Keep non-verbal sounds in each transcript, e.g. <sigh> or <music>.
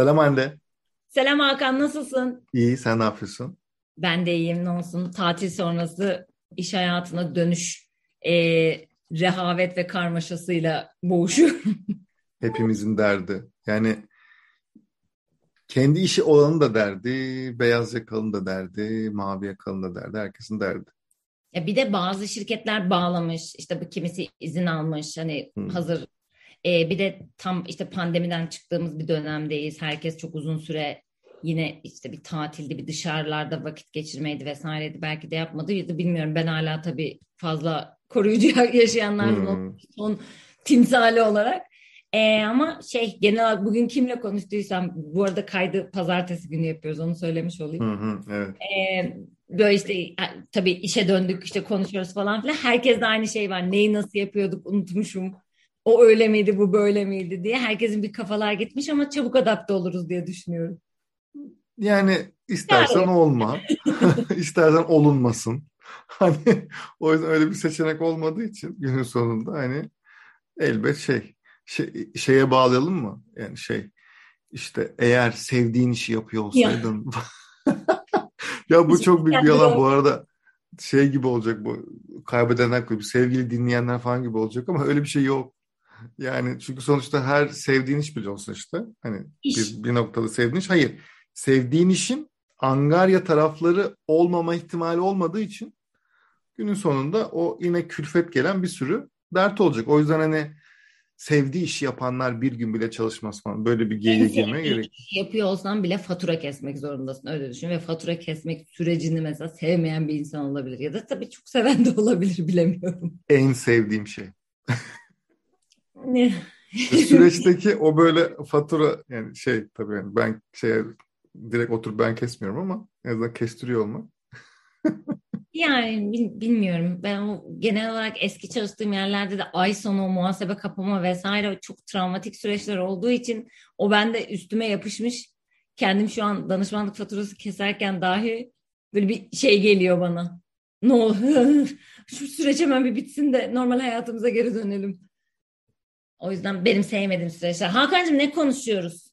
Selam Hande. Selam Hakan, nasılsın? İyi, sen ne yapıyorsun? Ben de iyiyim, ne olsun. Tatil sonrası iş hayatına dönüş, e, rehavet ve karmaşasıyla boğuşuyorum. <laughs> Hepimizin derdi. Yani kendi işi olanın da derdi, beyaz yakalının da derdi, mavi yakalının da derdi, herkesin derdi. Ya bir de bazı şirketler bağlamış, işte bu kimisi izin almış, hani Hmm. hazır. E, bir de tam işte pandemiden çıktığımız bir dönemdeyiz. Herkes çok uzun süre yine işte bir tatildi, bir dışarılarda vakit geçirmeydi vesaireydi. Belki de yapmadı ya da bilmiyorum. Ben hala tabii fazla koruyucu <laughs> yaşayanlardan Hmm. son timsali olarak. E, ama şey genel olarak bugün kimle konuştuysam bu arada kaydı pazartesi günü yapıyoruz onu söylemiş olayım. Hı hı, evet. Ee, böyle işte tabii işe döndük işte konuşuyoruz falan filan. Herkes de aynı şey var. Neyi nasıl yapıyorduk unutmuşum. O öyle miydi bu böyle miydi diye. Herkesin bir kafalar gitmiş ama çabuk adapte oluruz diye düşünüyorum. Yani istersen Yani. olma, <laughs> istersen olunmasın. <laughs> Hani o yüzden öyle bir seçenek olmadığı için günün sonunda hani elbet şey, şey şeye bağlayalım mı? Yani şey işte eğer sevdiğin işi yapıyor olsaydın <laughs> ya bu çok büyük bir yalan bu arada şey gibi olacak bu kaybedenler kulübü sevgili dinleyenler falan gibi olacak ama öyle bir şey yok. Yani çünkü sonuçta her sevdiğin iş bile olsa işte hani İş. bir, bir noktada sevdiğin iş hayır sevdiğin işin angarya tarafları olmama ihtimali olmadığı için günün sonunda o yine külfet gelen bir sürü dert olacak. O yüzden hani sevdiği işi yapanlar bir gün bile çalışmaz falan. Böyle bir geyiğe girmeye gerek. yapıyor olsan bile fatura kesmek zorundasın öyle düşün ve fatura kesmek sürecini mesela sevmeyen bir insan olabilir ya da tabii çok seven de olabilir bilemiyorum. En sevdiğim şey. Süreçteki o böyle fatura yani şey tabii yani ben şeye direkt oturup ben kesmiyorum ama en azından kestiriyor olmak. Yani bil- bilmiyorum. Ben o genel olarak eski çalıştığım yerlerde de ay sonu muhasebe kapama vesaire çok travmatik süreçler olduğu için o bende üstüme yapışmış. Kendim şu an danışmanlık faturası keserken dahi böyle bir şey geliyor bana. Ne olur <laughs> şu süreç hemen bir bitsin de normal hayatımıza geri dönelim. O yüzden benim sevmediğim süreçler. Hakan'cığım ne konuşuyoruz?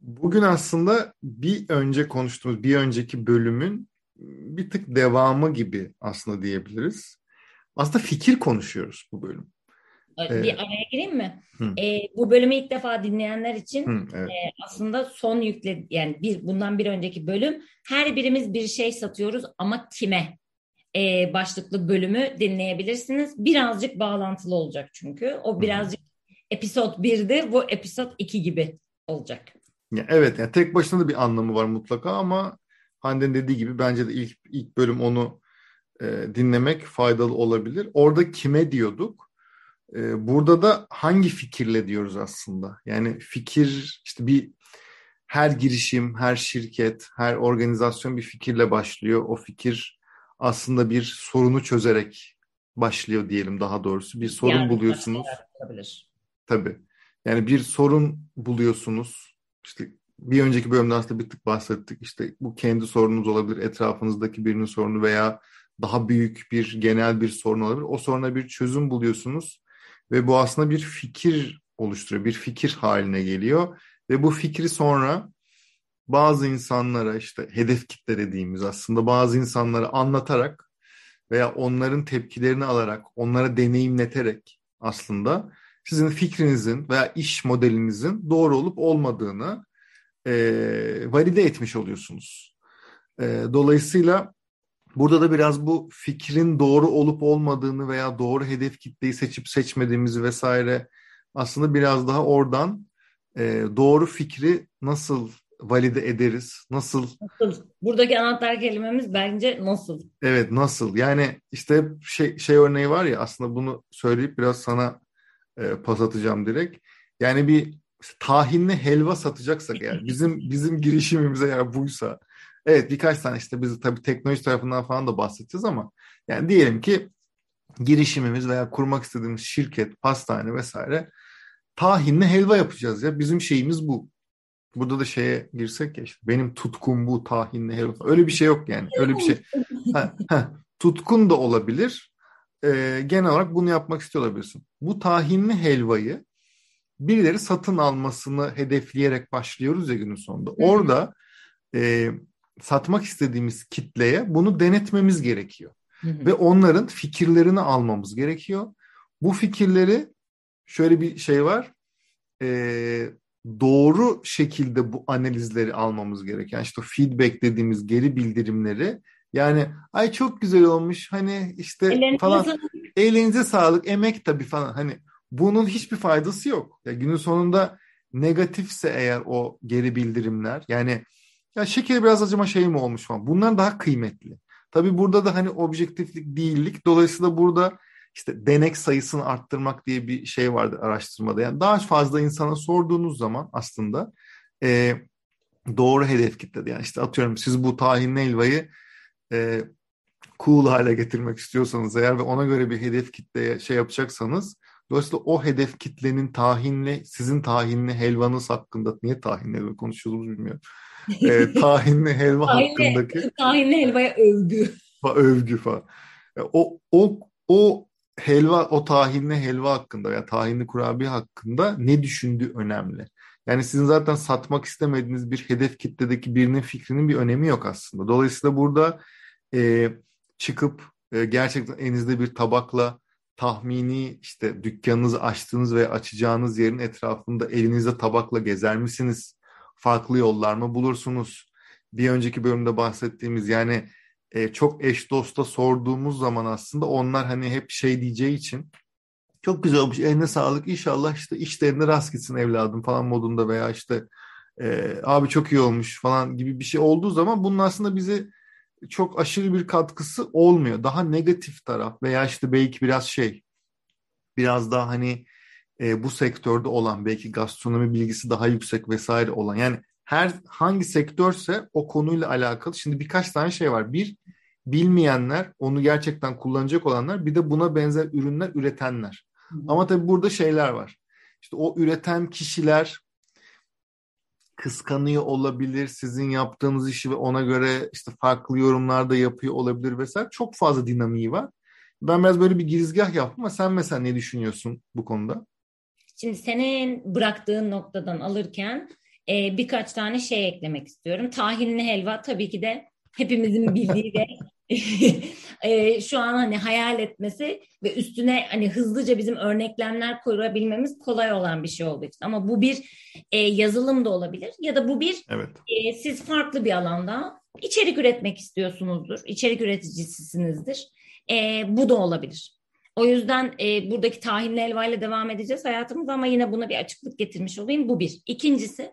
Bugün aslında bir önce konuştuğumuz bir önceki bölümün bir tık devamı gibi aslında diyebiliriz. Aslında fikir konuşuyoruz bu bölüm. Bir Evet. araya gireyim mi? Hı. Ee, bu bölümü ilk defa dinleyenler için Hı, evet. aslında son yükle yani bir bundan bir önceki bölüm her birimiz bir şey satıyoruz ama kime Ee, başlıklı bölümü dinleyebilirsiniz. Birazcık bağlantılı olacak çünkü. O birazcık episod 1'di bu episod 2 gibi olacak. Ya evet yani tek başına da bir anlamı var mutlaka ama Hande'nin dediği gibi bence de ilk ilk bölüm onu e, dinlemek faydalı olabilir. Orada kime diyorduk? E, burada da hangi fikirle diyoruz aslında? Yani fikir işte bir her girişim, her şirket, her organizasyon bir fikirle başlıyor. O fikir aslında bir sorunu çözerek başlıyor diyelim daha doğrusu. Bir sorun Yani buluyorsunuz. Tabii. Yani bir sorun buluyorsunuz. İşte bir önceki bölümde aslında bir tık bahsettik. İşte bu kendi sorununuz olabilir, etrafınızdaki birinin sorunu veya daha büyük bir genel bir sorun olabilir. O soruna bir çözüm buluyorsunuz ve bu aslında bir fikir oluşturuyor, bir fikir haline geliyor ve bu fikri sonra bazı insanlara işte hedef kitle dediğimiz aslında bazı insanlara anlatarak veya onların tepkilerini alarak, onlara deneyimleterek aslında sizin fikrinizin veya iş modelinizin doğru olup olmadığını e, valide etmiş oluyorsunuz. E, dolayısıyla burada da biraz bu fikrin doğru olup olmadığını veya doğru hedef kitleyi seçip seçmediğimizi vesaire aslında biraz daha oradan e, doğru fikri nasıl valide ederiz, nasıl Nasıl? Buradaki anahtar kelimemiz bence nasıl? Evet nasıl? Yani işte şey, şey örneği var ya aslında bunu söyleyip biraz sana e, pas atacağım direkt. Yani bir işte tahinli helva satacaksak eğer bizim bizim girişimimize eğer buysa evet birkaç tane işte biz tabii teknoloji tarafından falan da bahsedeceğiz ama yani diyelim ki girişimimiz veya kurmak istediğimiz şirket, pastane vesaire tahinli helva yapacağız ya bizim şeyimiz bu. Burada da şeye girsek ya işte benim tutkum bu tahinli helva. Öyle bir şey yok yani. Öyle bir şey. Ha, ha, tutkun da olabilir. Ee, genel olarak bunu yapmak istiyor olabilirsin. Bu tahinli helvayı birileri satın almasını hedefleyerek başlıyoruz ya günün sonunda. Orada e, satmak istediğimiz kitleye bunu denetmemiz gerekiyor. Ve onların fikirlerini almamız gerekiyor. Bu fikirleri şöyle bir şey var. E, doğru şekilde bu analizleri almamız. Yani işte feedback dediğimiz geri bildirimleri yani ay çok güzel olmuş hani işte Ellerinize falan sağlık. elinize sağlık emek tabii falan hani bunun hiçbir faydası yok. Ya günün sonunda negatifse eğer o geri bildirimler yani ya şekeri biraz acıma şey mi olmuş falan bunlar daha kıymetli. Tabii burada da hani objektiflik değillik dolayısıyla burada işte denek sayısını arttırmak diye bir şey vardı araştırmada. Yani daha fazla insana sorduğunuz zaman aslında e, doğru hedef kitlede. Yani işte atıyorum siz bu tahinli helvayı e, cool hale getirmek istiyorsanız eğer ve ona göre bir hedef kitleye şey yapacaksanız dolayısıyla o hedef kitlenin tahinli sizin tahinli helvanız hakkında niye tahinli helva konuşuyoruz bilmiyorum. E, <laughs> tahinli helva hakkındaki tahinli helvaya övgü. Övgü falan. E, o o o helva o tahinli helva hakkında veya tahinli kurabiye hakkında ne düşündüğü önemli. Yani sizin zaten satmak istemediğiniz bir hedef kitledeki birinin fikrinin bir önemi yok aslında. Dolayısıyla burada e, çıkıp e, gerçekten elinizde bir tabakla tahmini işte dükkanınızı açtığınız ve açacağınız yerin etrafında elinizde tabakla gezer misiniz? Farklı yollar mı bulursunuz? Bir önceki bölümde bahsettiğimiz yani e, çok eş dosta sorduğumuz zaman aslında onlar hani hep şey diyeceği için çok güzel olmuş eline sağlık inşallah işte işlerinde rast gitsin evladım falan modunda veya işte e, abi çok iyi olmuş falan gibi bir şey olduğu zaman bunun aslında bizi çok aşırı bir katkısı olmuyor. Daha negatif taraf veya işte belki biraz şey biraz daha hani e, bu sektörde olan belki gastronomi bilgisi daha yüksek vesaire olan yani her hangi sektörse o konuyla alakalı şimdi birkaç tane şey var. Bir bilmeyenler, onu gerçekten kullanacak olanlar, bir de buna benzer ürünler üretenler. Ama tabii burada şeyler var. İşte o üreten kişiler kıskanıyor olabilir sizin yaptığınız işi ve ona göre işte farklı yorumlar da yapıyor olabilir vesaire. Çok fazla dinamiği var. Ben biraz böyle bir girizgah yaptım ama sen mesela ne düşünüyorsun bu konuda? Şimdi senin bıraktığın noktadan alırken e, birkaç tane şey eklemek istiyorum. Tahinli helva tabii ki de hepimizin bildiği ve <laughs> e, şu an hani hayal etmesi ve üstüne hani hızlıca bizim örneklemler koyabilmemiz kolay olan bir şey olduğu için. Ama bu bir e, yazılım da olabilir ya da bu bir evet. e, siz farklı bir alanda içerik üretmek istiyorsunuzdur. İçerik üreticisinizdir. E, bu da olabilir. O yüzden e, buradaki tahinli helva ile devam edeceğiz hayatımız ama yine buna bir açıklık getirmiş olayım. Bu bir. İkincisi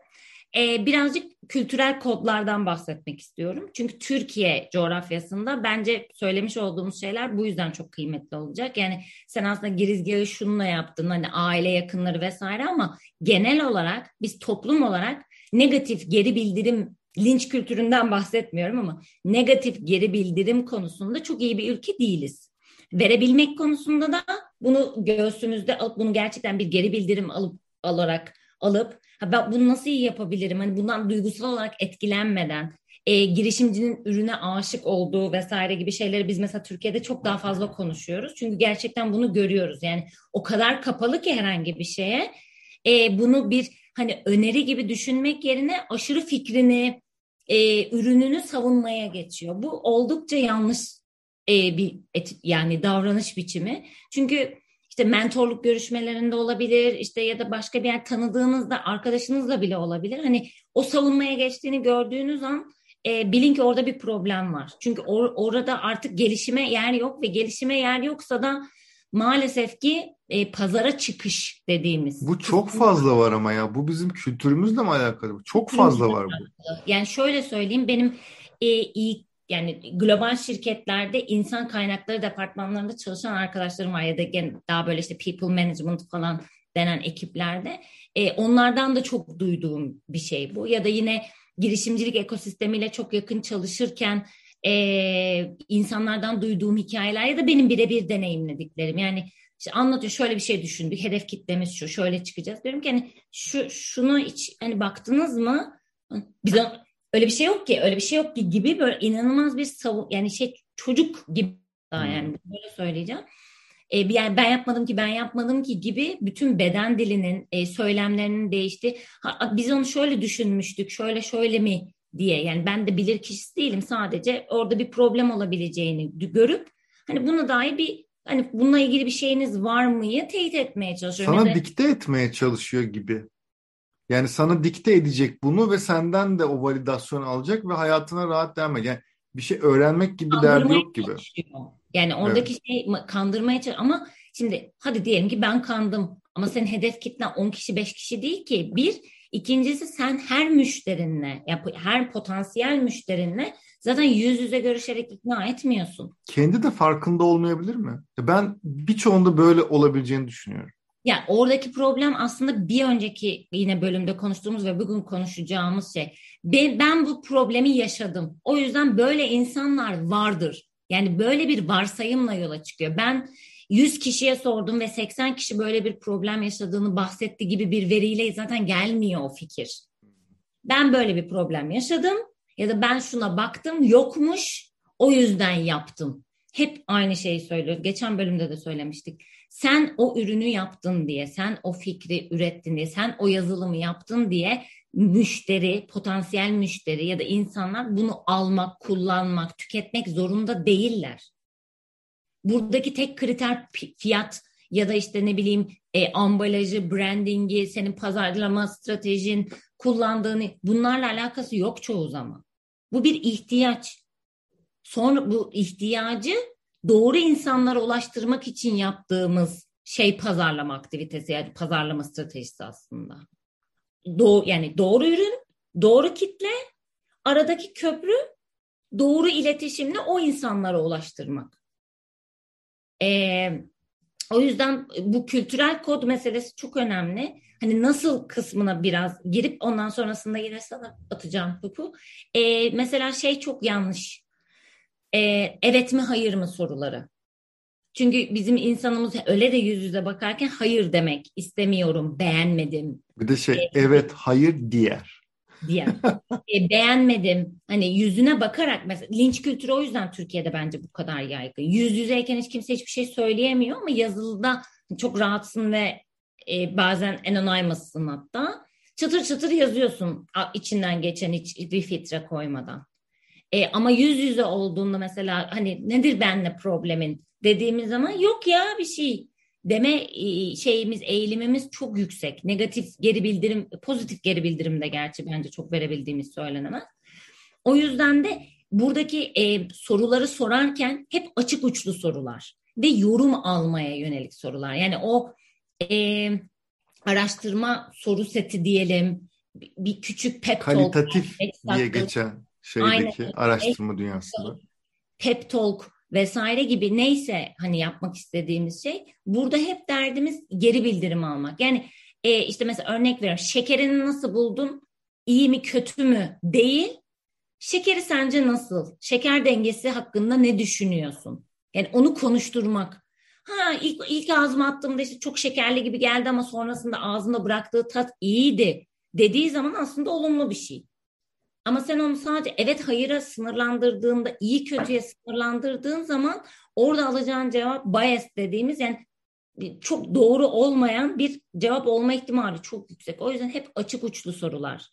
e, birazcık kültürel kodlardan bahsetmek istiyorum. Çünkü Türkiye coğrafyasında bence söylemiş olduğumuz şeyler bu yüzden çok kıymetli olacak. Yani sen aslında girizgahı şununla yaptın hani aile yakınları vesaire ama genel olarak biz toplum olarak negatif geri bildirim linç kültüründen bahsetmiyorum ama negatif geri bildirim konusunda çok iyi bir ülke değiliz. Verebilmek konusunda da bunu göğsümüzde alıp bunu gerçekten bir geri bildirim alıp alarak alıp ha ben bunu nasıl iyi yapabilirim? Hani bundan duygusal olarak etkilenmeden e, girişimcinin ürüne aşık olduğu vesaire gibi şeyleri biz mesela Türkiye'de çok daha fazla konuşuyoruz. Çünkü gerçekten bunu görüyoruz. Yani o kadar kapalı ki herhangi bir şeye e, bunu bir hani öneri gibi düşünmek yerine aşırı fikrini, e, ürününü savunmaya geçiyor. Bu oldukça yanlış e, bir et, yani davranış biçimi. Çünkü işte mentorluk görüşmelerinde olabilir işte ya da başka bir yer tanıdığınızda arkadaşınızla bile olabilir. Hani o savunmaya geçtiğini gördüğünüz an e, bilin ki orada bir problem var. Çünkü or, orada artık gelişime yer yok ve gelişime yer yoksa da maalesef ki e, pazara çıkış dediğimiz. Bu çok fazla var ama ya bu bizim kültürümüzle mi alakalı? Çok fazla var bu. Yani şöyle söyleyeyim benim e, yani global şirketlerde insan kaynakları departmanlarında çalışan arkadaşlarım var ya da daha böyle işte people management falan denen ekiplerde. E, onlardan da çok duyduğum bir şey bu. Ya da yine girişimcilik ekosistemiyle çok yakın çalışırken e, insanlardan duyduğum hikayeler ya da benim birebir deneyimlediklerim. Yani işte anlatıyor şöyle bir şey düşündük. Hedef kitlemiz şu. Şöyle çıkacağız. Diyorum ki hani şu şunu hiç hani baktınız mı? Biz öyle bir şey yok ki öyle bir şey yok ki gibi böyle inanılmaz bir savun yani şey çocuk gibi daha hmm. yani böyle söyleyeceğim. e, yani ben yapmadım ki ben yapmadım ki gibi bütün beden dilinin e, söylemlerinin değişti. Ha, biz onu şöyle düşünmüştük şöyle şöyle mi diye yani ben de bilir kişisi değilim sadece orada bir problem olabileceğini görüp hani buna dair bir hani bununla ilgili bir şeyiniz var mıyı teyit etmeye çalışıyorum. Sana Mesela, dikte etmeye çalışıyor gibi. Yani sana dikte edecek bunu ve senden de o validasyon alacak ve hayatına rahat devam edecek. Yani bir şey öğrenmek gibi derdi yok gibi. Yani oradaki evet. şey kandırmaya çalışıyor ama şimdi hadi diyelim ki ben kandım ama senin hedef kitlen 10 kişi 5 kişi değil ki. Bir, ikincisi sen her müşterinle, her potansiyel müşterinle zaten yüz yüze görüşerek ikna etmiyorsun. Kendi de farkında olmayabilir mi? Ben birçoğunda böyle olabileceğini düşünüyorum. Yani oradaki problem aslında bir önceki yine bölümde konuştuğumuz ve bugün konuşacağımız şey. Ben, ben bu problemi yaşadım. O yüzden böyle insanlar vardır. Yani böyle bir varsayımla yola çıkıyor. Ben 100 kişiye sordum ve 80 kişi böyle bir problem yaşadığını bahsetti gibi bir veriyle zaten gelmiyor o fikir. Ben böyle bir problem yaşadım ya da ben şuna baktım yokmuş o yüzden yaptım. Hep aynı şeyi söylüyoruz. Geçen bölümde de söylemiştik. Sen o ürünü yaptın diye, sen o fikri ürettin diye, sen o yazılımı yaptın diye müşteri, potansiyel müşteri ya da insanlar bunu almak, kullanmak, tüketmek zorunda değiller. Buradaki tek kriter fiyat ya da işte ne bileyim e, ambalajı, brandingi, senin pazarlama stratejin, kullandığını bunlarla alakası yok çoğu zaman. Bu bir ihtiyaç. Sonra bu ihtiyacı doğru insanlara ulaştırmak için yaptığımız şey pazarlama aktivitesi yani pazarlama stratejisi aslında. Doğru, yani doğru ürün, doğru kitle, aradaki köprü doğru iletişimle o insanlara ulaştırmak. Ee, o yüzden bu kültürel kod meselesi çok önemli. Hani nasıl kısmına biraz girip ondan sonrasında yine sana atacağım topu. Ee, mesela şey çok yanlış. Ee, evet mi hayır mı soruları. Çünkü bizim insanımız öyle de yüz yüze bakarken hayır demek istemiyorum, beğenmedim. Bir de şey ee, evet hayır diğer. Diğer. <laughs> e, beğenmedim. Hani yüzüne bakarak mesela linç kültürü o yüzden Türkiye'de bence bu kadar yaygın. Yüz yüzeyken hiç kimse hiçbir şey söyleyemiyor ama yazılıda çok rahatsın ve e, bazen anonymous'sın hatta. Çıtır çıtır yazıyorsun içinden geçen hiç bir filtre koymadan. E, ama yüz yüze olduğunda mesela hani nedir benle problemin dediğimiz zaman yok ya bir şey deme e, şeyimiz eğilimimiz çok yüksek. Negatif geri bildirim, pozitif geri bildirim de gerçi bence çok verebildiğimiz söylenemez. O yüzden de buradaki e, soruları sorarken hep açık uçlu sorular ve yorum almaya yönelik sorular. Yani o e, araştırma soru seti diyelim, bir küçük pep talk. Kalitatif diye geçen şeydeki Aynen. araştırma dünyasında. Pep talk vesaire gibi neyse hani yapmak istediğimiz şey burada hep derdimiz geri bildirim almak. Yani e, işte mesela örnek veriyorum şekerini nasıl buldun iyi mi kötü mü değil şekeri sence nasıl şeker dengesi hakkında ne düşünüyorsun yani onu konuşturmak ha ilk, ilk ağzıma attığımda işte çok şekerli gibi geldi ama sonrasında ağzımda bıraktığı tat iyiydi dediği zaman aslında olumlu bir şey. Ama sen onu sadece evet hayıra sınırlandırdığında, iyi kötüye sınırlandırdığın zaman orada alacağın cevap bias dediğimiz yani çok doğru olmayan bir cevap olma ihtimali çok yüksek. O yüzden hep açık uçlu sorular.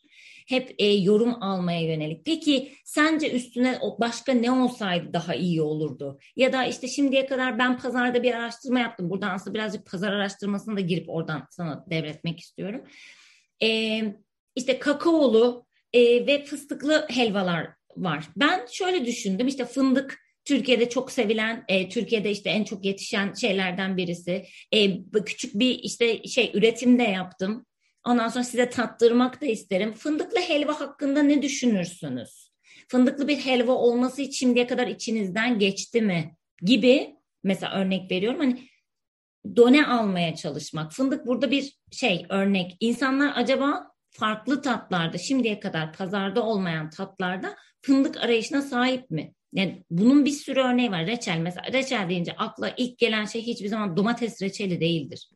Hep e, yorum almaya yönelik. Peki sence üstüne başka ne olsaydı daha iyi olurdu? Ya da işte şimdiye kadar ben pazarda bir araştırma yaptım. Buradan aslında birazcık pazar araştırmasına da girip oradan sana devretmek istiyorum. E, işte kakaolu e, ve fıstıklı helvalar var. Ben şöyle düşündüm işte fındık Türkiye'de çok sevilen, e, Türkiye'de işte en çok yetişen şeylerden birisi. E, küçük bir işte şey üretimde yaptım. Ondan sonra size tattırmak da isterim. Fındıklı helva hakkında ne düşünürsünüz? Fındıklı bir helva olması için şimdiye kadar içinizden geçti mi? Gibi mesela örnek veriyorum. Hani done almaya çalışmak. Fındık burada bir şey örnek. İnsanlar acaba farklı tatlarda şimdiye kadar pazarda olmayan tatlarda fındık arayışına sahip mi? Yani bunun bir sürü örneği var. Reçel mesela reçel deyince akla ilk gelen şey hiçbir zaman domates reçeli değildir.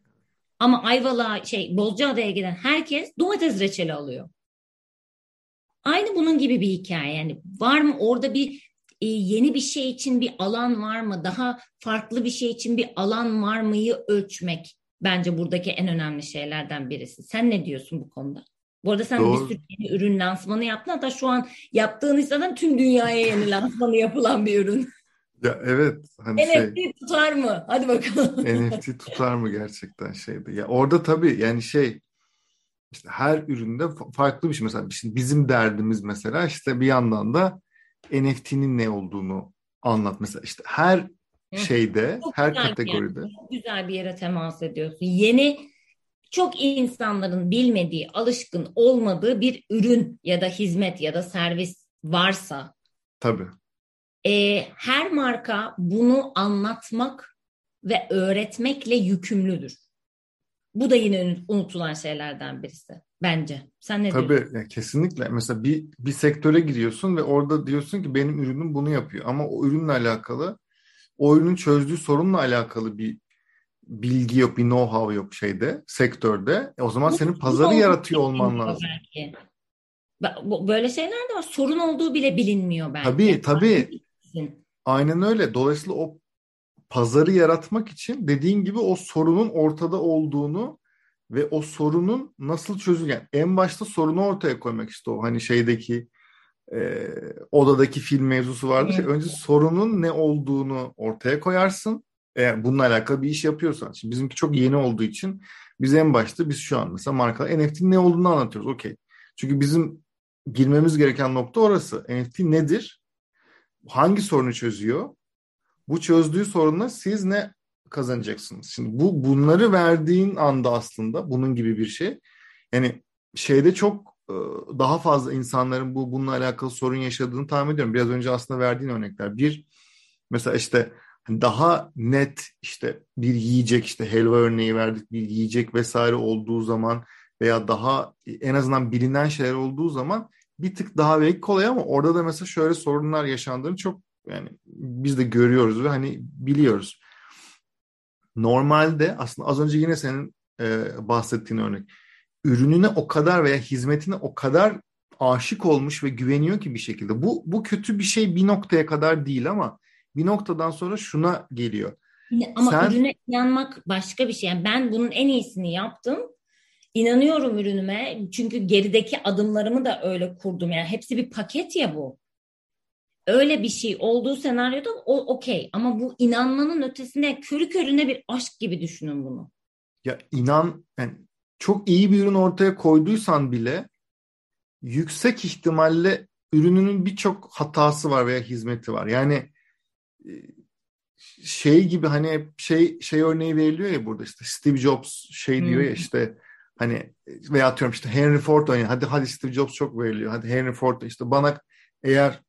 Ama Ayvalık'a şey Bozcaada'ya giden herkes domates reçeli alıyor. Aynı bunun gibi bir hikaye yani var mı orada bir e, yeni bir şey için bir alan var mı? Daha farklı bir şey için bir alan var mıyı ölçmek bence buradaki en önemli şeylerden birisi. Sen ne diyorsun bu konuda? Bu arada sen Doğru. bir sürü yeni ürün lansmanı yaptın. Hatta şu an yaptığın zaten tüm dünyaya yeni <laughs> lansmanı yapılan bir ürün. Ya evet. Hani NFT şey, tutar mı? Hadi bakalım. <laughs> NFT tutar mı gerçekten şeydi. Ya orada tabii yani şey işte her üründe farklı bir şey. Mesela şimdi bizim derdimiz mesela işte bir yandan da NFT'nin ne olduğunu anlat. Mesela işte her şeyde, çok her kategoride. Yani. Çok güzel bir yere temas ediyorsun. Yeni çok insanların bilmediği, alışkın olmadığı bir ürün ya da hizmet ya da servis varsa Tabii. E, her marka bunu anlatmak ve öğretmekle yükümlüdür. Bu da yine unutulan şeylerden birisi bence. Sen ne Tabii, diyorsun? Tabii kesinlikle. Mesela bir, bir sektöre giriyorsun ve orada diyorsun ki benim ürünüm bunu yapıyor. Ama o ürünle alakalı, o ürünün çözdüğü sorunla alakalı bir bilgi yok, bir know-how yok şeyde, sektörde. E o zaman Bu senin pazarı yaratıyor olman lazım. Belki. Böyle şeyler de var. Sorun olduğu bile bilinmiyor belki. Tabii tabii. Aynen öyle. Dolayısıyla o pazarı yaratmak için dediğin gibi o sorunun ortada olduğunu ve o sorunun nasıl çözül yani en başta sorunu ortaya koymak işte o hani şeydeki e, odadaki film mevzusu vardı. Evet. Önce sorunun ne olduğunu ortaya koyarsın. Eğer bununla alakalı bir iş yapıyorsan. Şimdi bizimki çok yeni olduğu için biz en başta biz şu an mesela markalar NFT'nin ne olduğunu anlatıyoruz. Okey. Çünkü bizim girmemiz gereken nokta orası. NFT nedir? Hangi sorunu çözüyor? Bu çözdüğü sorunla siz ne kazanacaksınız? Şimdi bu bunları verdiğin anda aslında bunun gibi bir şey. Yani şeyde çok e, daha fazla insanların bu bununla alakalı sorun yaşadığını tahmin ediyorum. Biraz önce aslında verdiğin örnekler. Bir mesela işte daha net işte bir yiyecek işte helva örneği verdik bir yiyecek vesaire olduğu zaman veya daha en azından bilinen şeyler olduğu zaman bir tık daha belki kolay ama orada da mesela şöyle sorunlar yaşandığını çok yani biz de görüyoruz ve hani biliyoruz. Normalde aslında az önce yine senin e, bahsettiğin örnek ürününe o kadar veya hizmetine o kadar aşık olmuş ve güveniyor ki bir şekilde. Bu bu kötü bir şey bir noktaya kadar değil ama bir noktadan sonra şuna geliyor. Ama Sen... ürüne inanmak başka bir şey. Yani ben bunun en iyisini yaptım. İnanıyorum ürünüme. Çünkü gerideki adımlarımı da öyle kurdum. Yani hepsi bir paket ya bu. Öyle bir şey olduğu senaryoda o okey. Ama bu inanmanın ötesinde körü körüne bir aşk gibi düşünün bunu. Ya inan yani çok iyi bir ürün ortaya koyduysan bile yüksek ihtimalle ürününün birçok hatası var veya hizmeti var. Yani şey gibi hani şey şey örneği veriliyor ya burada işte Steve Jobs şey diyor ya işte hani veya atıyorum işte Henry Ford oynuyor. Hadi hadi Steve Jobs çok veriliyor. Hadi Henry Ford işte bana eğer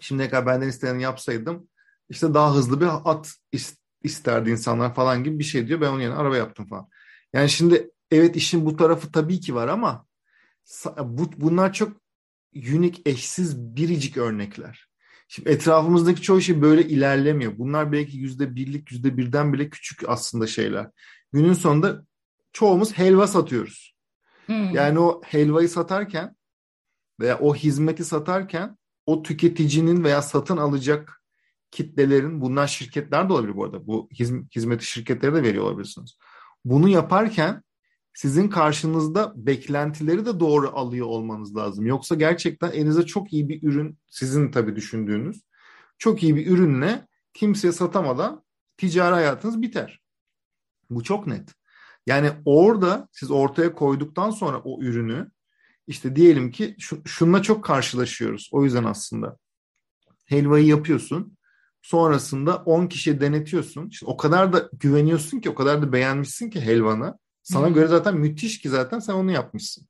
şimdiye kadar benden isteyeni yapsaydım işte daha hızlı bir at isterdi insanlar falan gibi bir şey diyor. Ben onun yerine araba yaptım falan. Yani şimdi evet işin bu tarafı tabii ki var ama bu, bunlar çok unik, eşsiz, biricik örnekler. Şimdi etrafımızdaki çoğu şey böyle ilerlemiyor. Bunlar belki yüzde birlik, yüzde birden bile küçük aslında şeyler. Günün sonunda çoğumuz helva satıyoruz. Hmm. Yani o helvayı satarken veya o hizmeti satarken o tüketicinin veya satın alacak kitlelerin, bunlar şirketler de olabilir bu arada. Bu hizmeti şirketleri de veriyor olabilirsiniz. Bunu yaparken sizin karşınızda beklentileri de doğru alıyor olmanız lazım. Yoksa gerçekten elinize çok iyi bir ürün, sizin tabii düşündüğünüz, çok iyi bir ürünle kimseye satamadan ticari hayatınız biter. Bu çok net. Yani orada siz ortaya koyduktan sonra o ürünü işte diyelim ki şununla çok karşılaşıyoruz. O yüzden aslında helvayı yapıyorsun. Sonrasında 10 kişiye denetiyorsun. İşte o kadar da güveniyorsun ki, o kadar da beğenmişsin ki helvanı. Sana hmm. göre zaten müthiş ki zaten sen onu yapmışsın.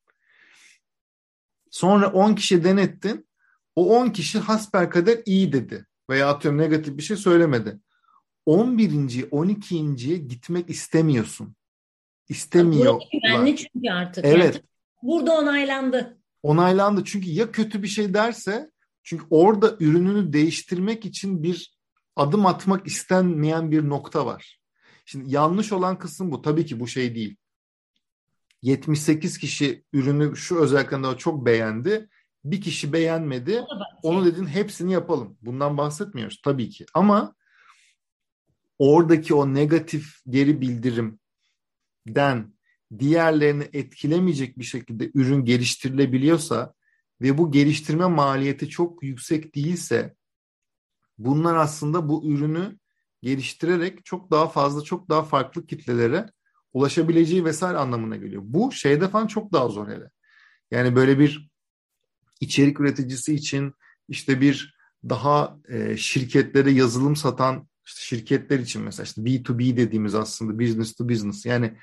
Sonra 10 kişi denettin. O 10 kişi hasbelkader iyi dedi. Veya atıyorum negatif bir şey söylemedi. 11. 12.ye gitmek istemiyorsun. İstemiyor. Güvenli çünkü artık. Evet. Yani burada onaylandı. Onaylandı çünkü ya kötü bir şey derse çünkü orada ürününü değiştirmek için bir adım atmak istenmeyen bir nokta var. Şimdi yanlış olan kısım bu. Tabii ki bu şey değil. 78 kişi ürünü şu özelliklerinde çok beğendi. bir kişi beğenmedi. Onu dedin hepsini yapalım. Bundan bahsetmiyoruz tabii ki. Ama oradaki o negatif geri bildirimden diğerlerini etkilemeyecek bir şekilde ürün geliştirilebiliyorsa ve bu geliştirme maliyeti çok yüksek değilse bunlar aslında bu ürünü geliştirerek çok daha fazla çok daha farklı kitlelere ulaşabileceği vesaire anlamına geliyor. Bu şeyde falan çok daha zor hele. Yani böyle bir içerik üreticisi için işte bir daha e, şirketlere yazılım satan işte şirketler için mesela işte B2B dediğimiz aslında business to business yani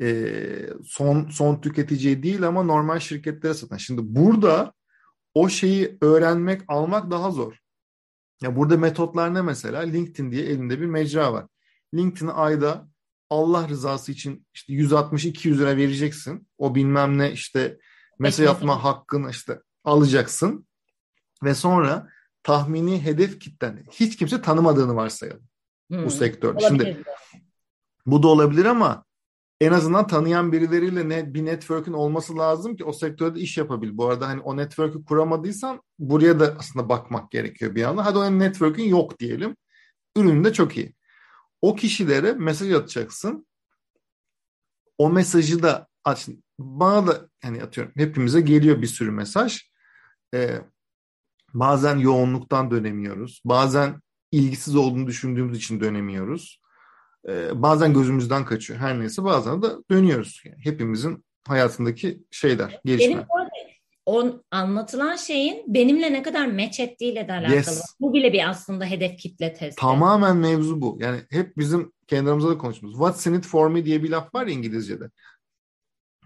e, son son tüketiciye değil ama normal şirketlere satan. Şimdi burada o şeyi öğrenmek, almak daha zor. Ya burada metotlar ne mesela? LinkedIn diye elinde bir mecra var. LinkedIn'e ayda Allah rızası için işte 160-200 lira vereceksin. O bilmem ne işte mesaj atma hakkını işte alacaksın. Ve sonra tahmini hedef kitlen hiç kimse tanımadığını varsayalım hmm. bu sektörde. Şimdi bu da olabilir ama en azından tanıyan birileriyle ne, bir network'ün olması lazım ki o sektörde iş yapabil. Bu arada hani o network'ü kuramadıysan buraya da aslında bakmak gerekiyor bir anda. Hadi o network'ün yok diyelim. Ürün de çok iyi. O kişilere mesaj atacaksın. O mesajı da aç. Bana da hani atıyorum hepimize geliyor bir sürü mesaj. Ee, bazen yoğunluktan dönemiyoruz. Bazen ilgisiz olduğunu düşündüğümüz için dönemiyoruz. Ee, bazen gözümüzden kaçıyor. Her neyse bazen de dönüyoruz. Yani hepimizin hayatındaki şeyler, gelişmeler. Benim orada o anlatılan şeyin benimle ne kadar meç ettiğiyle de alakalı. Yes. Bu bile bir aslında hedef kitle testi. Tamamen mevzu bu. Yani hep bizim kendi aramızda da konuştuğumuz. What's in it for me diye bir laf var ya İngilizce'de.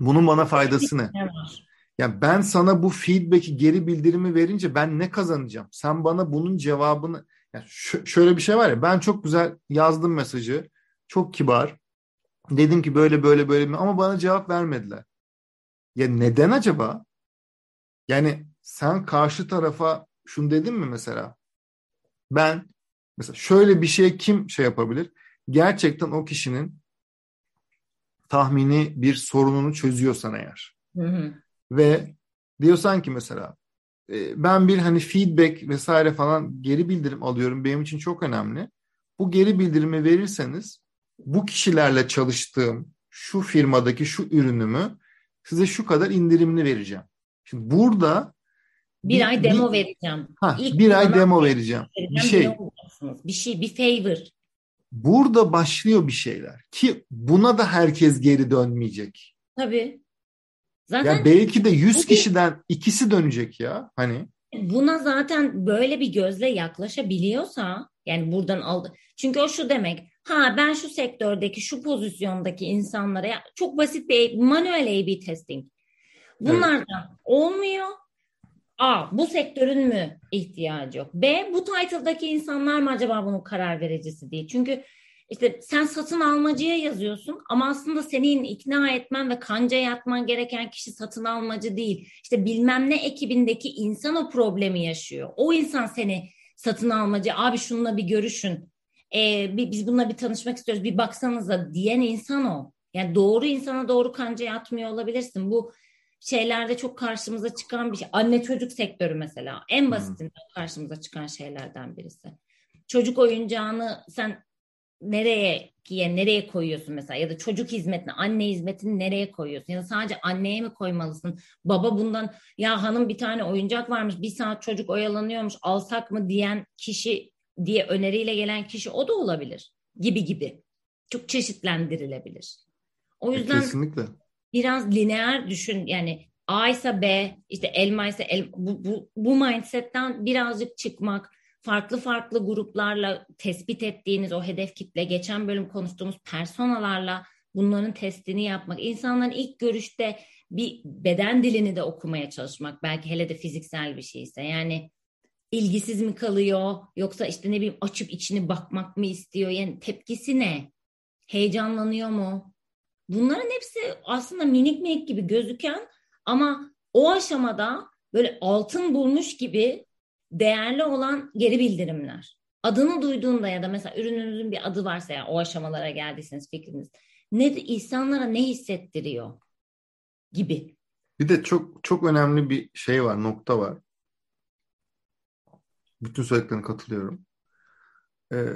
Bunun bana faydası ne? Yani ben sana bu feedback'i geri bildirimi verince ben ne kazanacağım? Sen bana bunun cevabını yani şöyle bir şey var ya ben çok güzel yazdım mesajı. Çok kibar. Dedim ki böyle böyle böyle mi ama bana cevap vermediler. Ya neden acaba? Yani sen karşı tarafa şunu dedin mi mesela? Ben mesela şöyle bir şey kim şey yapabilir? Gerçekten o kişinin tahmini bir sorununu çözüyorsan eğer. Hı hı. Ve diyorsan ki mesela e, ben bir hani feedback vesaire falan geri bildirim alıyorum. Benim için çok önemli. Bu geri bildirimi verirseniz bu kişilerle çalıştığım şu firmadaki şu ürünümü size şu kadar indirimli vereceğim. Şimdi burada bir, bir ay demo bir, vereceğim. Ha, İlk bir ay demo vereceğim. Bir şey. Bir şey, bir favor. Burada başlıyor bir şeyler ki buna da herkes geri dönmeyecek. Tabii. Zaten ya belki de 100 kişiden ikisi dönecek ya hani. Buna zaten böyle bir gözle yaklaşabiliyorsa yani buradan aldı. Çünkü o şu demek. Ha ben şu sektördeki şu pozisyondaki insanlara çok basit bir manuel A-B testing. Bunlardan evet. olmuyor. A. Bu sektörün mü ihtiyacı yok? B. Bu title'daki insanlar mı acaba bunun karar vericisi değil? Çünkü işte sen satın almacıya yazıyorsun ama aslında senin ikna etmen ve kanca yatman gereken kişi satın almacı değil. İşte bilmem ne ekibindeki insan o problemi yaşıyor. O insan seni satın almacı abi şununla bir görüşün. Ee, biz bununla bir tanışmak istiyoruz bir baksanıza diyen insan o. Yani doğru insana doğru kanca yatmıyor olabilirsin. Bu şeylerde çok karşımıza çıkan bir şey. Anne çocuk sektörü mesela. En basitinden karşımıza çıkan şeylerden birisi. Çocuk oyuncağını sen nereye yani nereye koyuyorsun mesela? Ya da çocuk hizmetini anne hizmetini nereye koyuyorsun? Ya da sadece anneye mi koymalısın? Baba bundan ya hanım bir tane oyuncak varmış bir saat çocuk oyalanıyormuş alsak mı? diyen kişi diye öneriyle gelen kişi o da olabilir. Gibi gibi. Çok çeşitlendirilebilir. O e, yüzden Kesinlikle. Biraz lineer düşün yani A ise B işte elma ise el, bu, bu, bu mindsetten birazcık çıkmak farklı farklı gruplarla tespit ettiğiniz o hedef kitle, geçen bölüm konuştuğumuz personalarla bunların testini yapmak, insanların ilk görüşte bir beden dilini de okumaya çalışmak, belki hele de fiziksel bir şeyse. Yani ilgisiz mi kalıyor yoksa işte ne bileyim açıp içini bakmak mı istiyor? Yani tepkisi ne? Heyecanlanıyor mu? Bunların hepsi aslında minik minik gibi gözüken ama o aşamada böyle altın bulmuş gibi değerli olan geri bildirimler. Adını duyduğunda ya da mesela ürününüzün bir adı varsa ya o aşamalara geldiyseniz fikriniz. Ne insanlara ne hissettiriyor gibi. Bir de çok çok önemli bir şey var, nokta var. Bütün söylediklerine katılıyorum. Ee,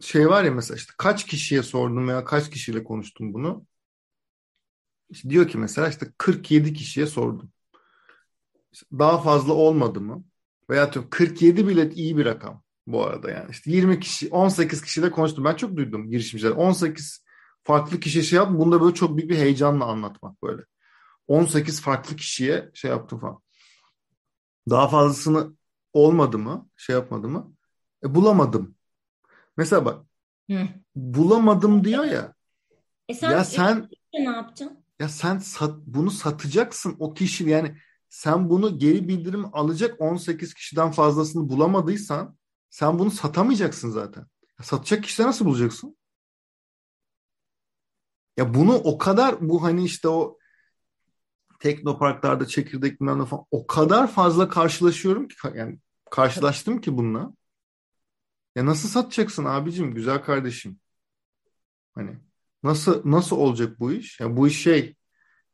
şey var ya mesela işte kaç kişiye sordum veya kaç kişiyle konuştum bunu. İşte diyor ki mesela işte 47 kişiye sordum. İşte daha fazla olmadı mı? Veya diyorum 47 bile iyi bir rakam bu arada yani. İşte 20 kişi, 18 kişiyle konuştum. Ben çok duydum girişimciler. 18 farklı kişi şey yaptım. Bunu da böyle çok büyük bir heyecanla anlatmak böyle. 18 farklı kişiye şey yaptım falan. Daha fazlasını olmadı mı? Şey yapmadı mı? E, bulamadım. Mesela bak Hı. bulamadım diyor ya. E sen, ya sen ne yapacaksın? Ya sen sat, bunu satacaksın o kişi yani sen bunu geri bildirim alacak 18 kişiden fazlasını bulamadıysan sen bunu satamayacaksın zaten. Ya satacak kişileri nasıl bulacaksın? Ya bunu o kadar bu hani işte o teknoparklarda çekirdek bilmem falan o kadar fazla karşılaşıyorum ki yani karşılaştım ki bununla. Ya nasıl satacaksın abicim güzel kardeşim? Hani nasıl nasıl olacak bu iş? Ya bu iş şey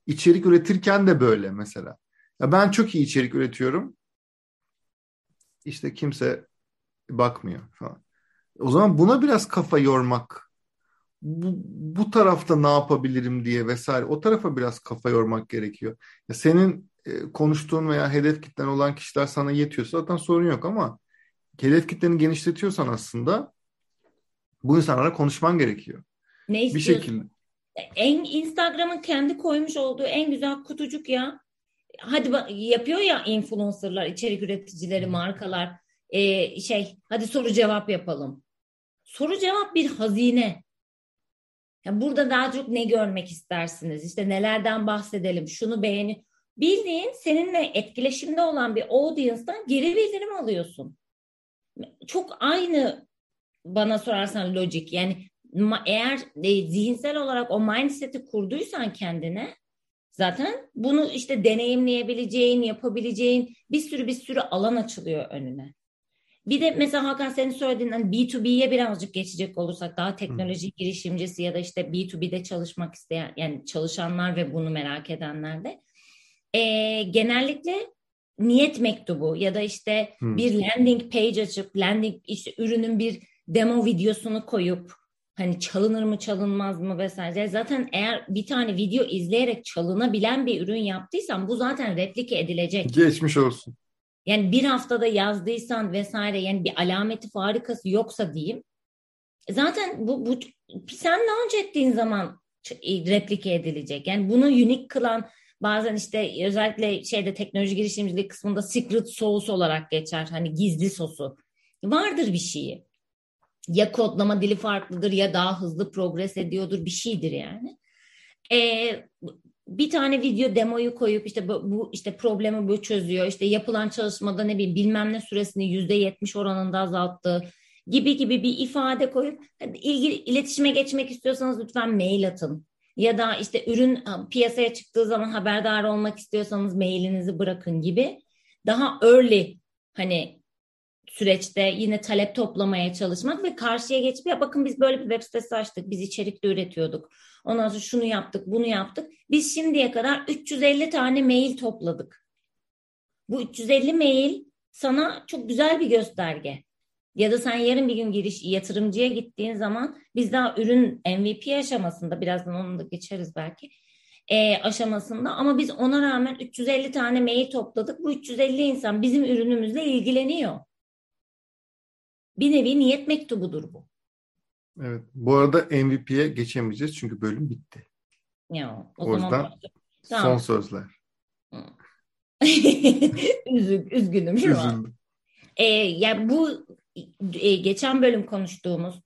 içerik üretirken de böyle mesela. Ya ben çok iyi içerik üretiyorum. İşte kimse bakmıyor falan. O zaman buna biraz kafa yormak bu, bu tarafta ne yapabilirim diye vesaire o tarafa biraz kafa yormak gerekiyor. Ya senin e, konuştuğun veya hedef kitlen olan kişiler sana yetiyorsa zaten sorun yok ama hedef kitleni genişletiyorsan aslında bu insanlara konuşman gerekiyor. Ne istiyorsun? Bir şekilde. En Instagram'ın kendi koymuş olduğu en güzel kutucuk ya. Hadi yapıyor ya influencerlar, içerik üreticileri, markalar. Ee, şey, hadi soru cevap yapalım. Soru cevap bir hazine. Yani burada daha çok ne görmek istersiniz? İşte nelerden bahsedelim? Şunu beğeni. Bildiğin seninle etkileşimde olan bir audience'dan geri bildirim alıyorsun. Çok aynı bana sorarsan lojik. Yani eğer e, zihinsel olarak o mindset'i kurduysan kendine zaten bunu işte deneyimleyebileceğin, yapabileceğin bir sürü bir sürü alan açılıyor önüne. Bir de mesela Hakan senin söylediğinden B2B'ye birazcık geçecek olursak daha teknoloji girişimcisi ya da işte B2B'de çalışmak isteyen yani çalışanlar ve bunu merak edenler de e, genellikle niyet mektubu ya da işte bir landing page açıp landing işte ürünün bir demo videosunu koyup hani çalınır mı çalınmaz mı vesaire. Zaten eğer bir tane video izleyerek çalınabilen bir ürün yaptıysan bu zaten replike edilecek. Geçmiş olsun. Yani bir haftada yazdıysan vesaire yani bir alameti farikası yoksa diyeyim. Zaten bu, bu sen launch ettiğin zaman replike edilecek. Yani bunu unik kılan bazen işte özellikle şeyde teknoloji girişimcilik kısmında secret sauce olarak geçer. Hani gizli sosu. Vardır bir şeyi. Ya kodlama dili farklıdır ya daha hızlı progres ediyordur bir şeydir yani. Ee, bir tane video demoyu koyup işte bu, bu işte problemi bu çözüyor. İşte yapılan çalışmada ne bileyim bilmem ne süresini yüzde yetmiş oranında azalttı gibi gibi bir ifade koyup ilgili iletişime geçmek istiyorsanız lütfen mail atın. Ya da işte ürün piyasaya çıktığı zaman haberdar olmak istiyorsanız mailinizi bırakın gibi daha early hani süreçte yine talep toplamaya çalışmak ve karşıya geçip ya bakın biz böyle bir web sitesi açtık, biz içerik üretiyorduk. Ondan sonra şunu yaptık, bunu yaptık. Biz şimdiye kadar 350 tane mail topladık. Bu 350 mail sana çok güzel bir gösterge. Ya da sen yarın bir gün giriş yatırımcıya gittiğin zaman biz daha ürün MVP aşamasında birazdan onu da geçeriz belki e, aşamasında ama biz ona rağmen 350 tane mail topladık. Bu 350 insan bizim ürünümüzle ilgileniyor. Bir nevi niyet mektubudur bu. Evet. Bu arada MVP'ye geçemeyeceğiz çünkü bölüm bitti. Ya, o, o yüzden tamam. son sözler. <laughs> Üzü, üzgünüm şu an. Ee, yani bu e, geçen bölüm konuştuğumuz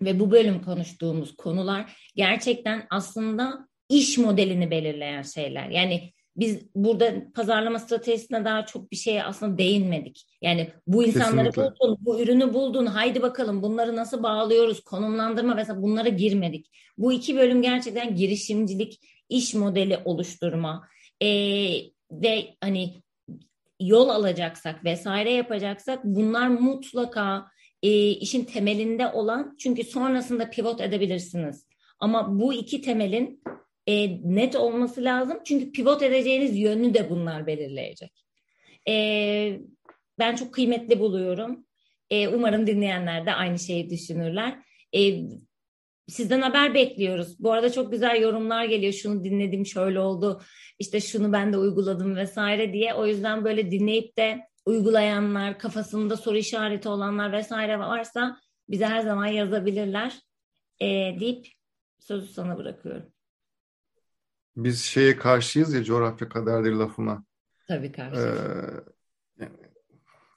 ve bu bölüm konuştuğumuz konular gerçekten aslında iş modelini belirleyen şeyler. Yani biz burada pazarlama stratejisine daha çok bir şeye aslında değinmedik. Yani bu insanları Kesinlikle. buldun, bu ürünü buldun, haydi bakalım bunları nasıl bağlıyoruz, konumlandırma mesela bunlara girmedik. Bu iki bölüm gerçekten girişimcilik, iş modeli oluşturma ee, ve hani yol alacaksak vesaire yapacaksak bunlar mutlaka e, işin temelinde olan çünkü sonrasında pivot edebilirsiniz. Ama bu iki temelin e, net olması lazım. Çünkü pivot edeceğiniz yönünü de bunlar belirleyecek. E, ben çok kıymetli buluyorum. E, umarım dinleyenler de aynı şeyi düşünürler. E, sizden haber bekliyoruz. Bu arada çok güzel yorumlar geliyor. Şunu dinledim, şöyle oldu. İşte şunu ben de uyguladım vesaire diye. O yüzden böyle dinleyip de uygulayanlar, kafasında soru işareti olanlar vesaire varsa bize her zaman yazabilirler e, deyip sözü sana bırakıyorum. Biz şeye karşıyız ya coğrafya kaderdir lafına. Tabii karşı. Ee, yani,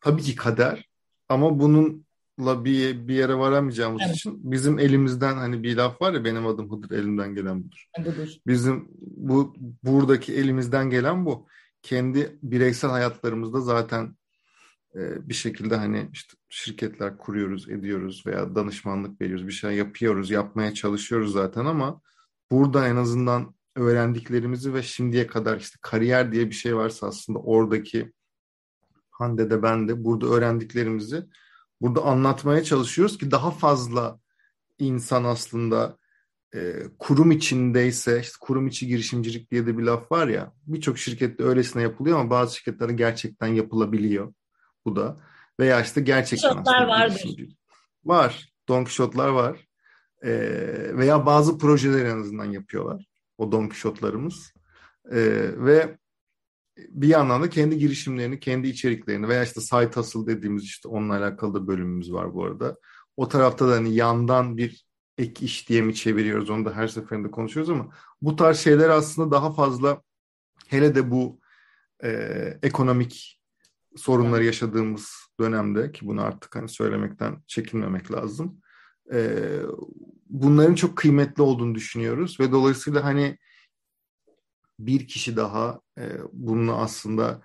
tabii ki kader ama bununla bir bir yere varamayacağımız evet. için bizim elimizden hani bir laf var ya benim adım Hıdır elimden gelen budur. budur. Bizim bu buradaki elimizden gelen bu. Kendi bireysel hayatlarımızda zaten e, bir şekilde hani işte şirketler kuruyoruz, ediyoruz veya danışmanlık veriyoruz, bir şey yapıyoruz, yapmaya çalışıyoruz zaten ama burada en azından öğrendiklerimizi ve şimdiye kadar işte kariyer diye bir şey varsa aslında oradaki Hande de ben de burada öğrendiklerimizi burada anlatmaya çalışıyoruz ki daha fazla insan aslında e, kurum içindeyse işte kurum içi girişimcilik diye de bir laf var ya birçok şirkette öylesine yapılıyor ama bazı şirketlerde gerçekten yapılabiliyor bu da veya işte gerçekten vardır. Var. Don Quixote'lar var. E, veya bazı projeler en azından yapıyorlar. O Don Quixote'larımız. E, ve bir yandan da kendi girişimlerini, kendi içeriklerini veya işte site hustle dediğimiz işte onunla alakalı da bölümümüz var bu arada. O tarafta da hani yandan bir ek iş diye mi çeviriyoruz onu da her seferinde konuşuyoruz ama bu tarz şeyler aslında daha fazla hele de bu e, ekonomik sorunları yaşadığımız dönemde ki bunu artık hani söylemekten çekinmemek lazım. E, bunların çok kıymetli olduğunu düşünüyoruz ve dolayısıyla hani bir kişi daha e, bununla aslında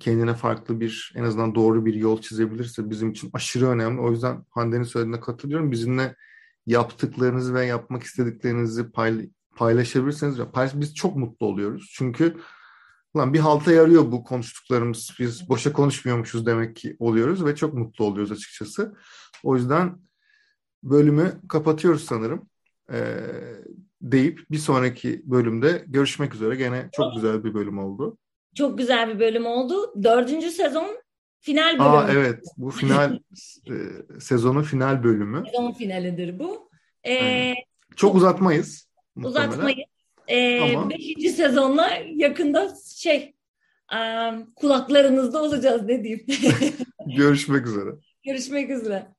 kendine farklı bir en azından doğru bir yol çizebilirse bizim için aşırı önemli. O yüzden Hande'nin söylediğine katılıyorum. Bizimle yaptıklarınızı ve yapmak istediklerinizi payla paylaşabilirseniz biz çok mutlu oluyoruz. Çünkü Ulan bir halta yarıyor bu konuştuklarımız. Biz boşa konuşmuyormuşuz demek ki oluyoruz ve çok mutlu oluyoruz açıkçası. O yüzden bölümü kapatıyoruz sanırım. Ee, deyip bir sonraki bölümde görüşmek üzere. Gene çok güzel bir bölüm oldu. Çok güzel bir bölüm oldu. Dördüncü sezon final bölümü. Aa evet bu final e, sezonun final bölümü. Sezon finalidir bu. Ee, çok uzatmayız. Muhtemelen. Uzatmayız. Ee, Ama... Beşinci sezonla yakında şey kulaklarınızda olacağız ne diyeyim. <laughs> Görüşmek üzere. Görüşmek üzere.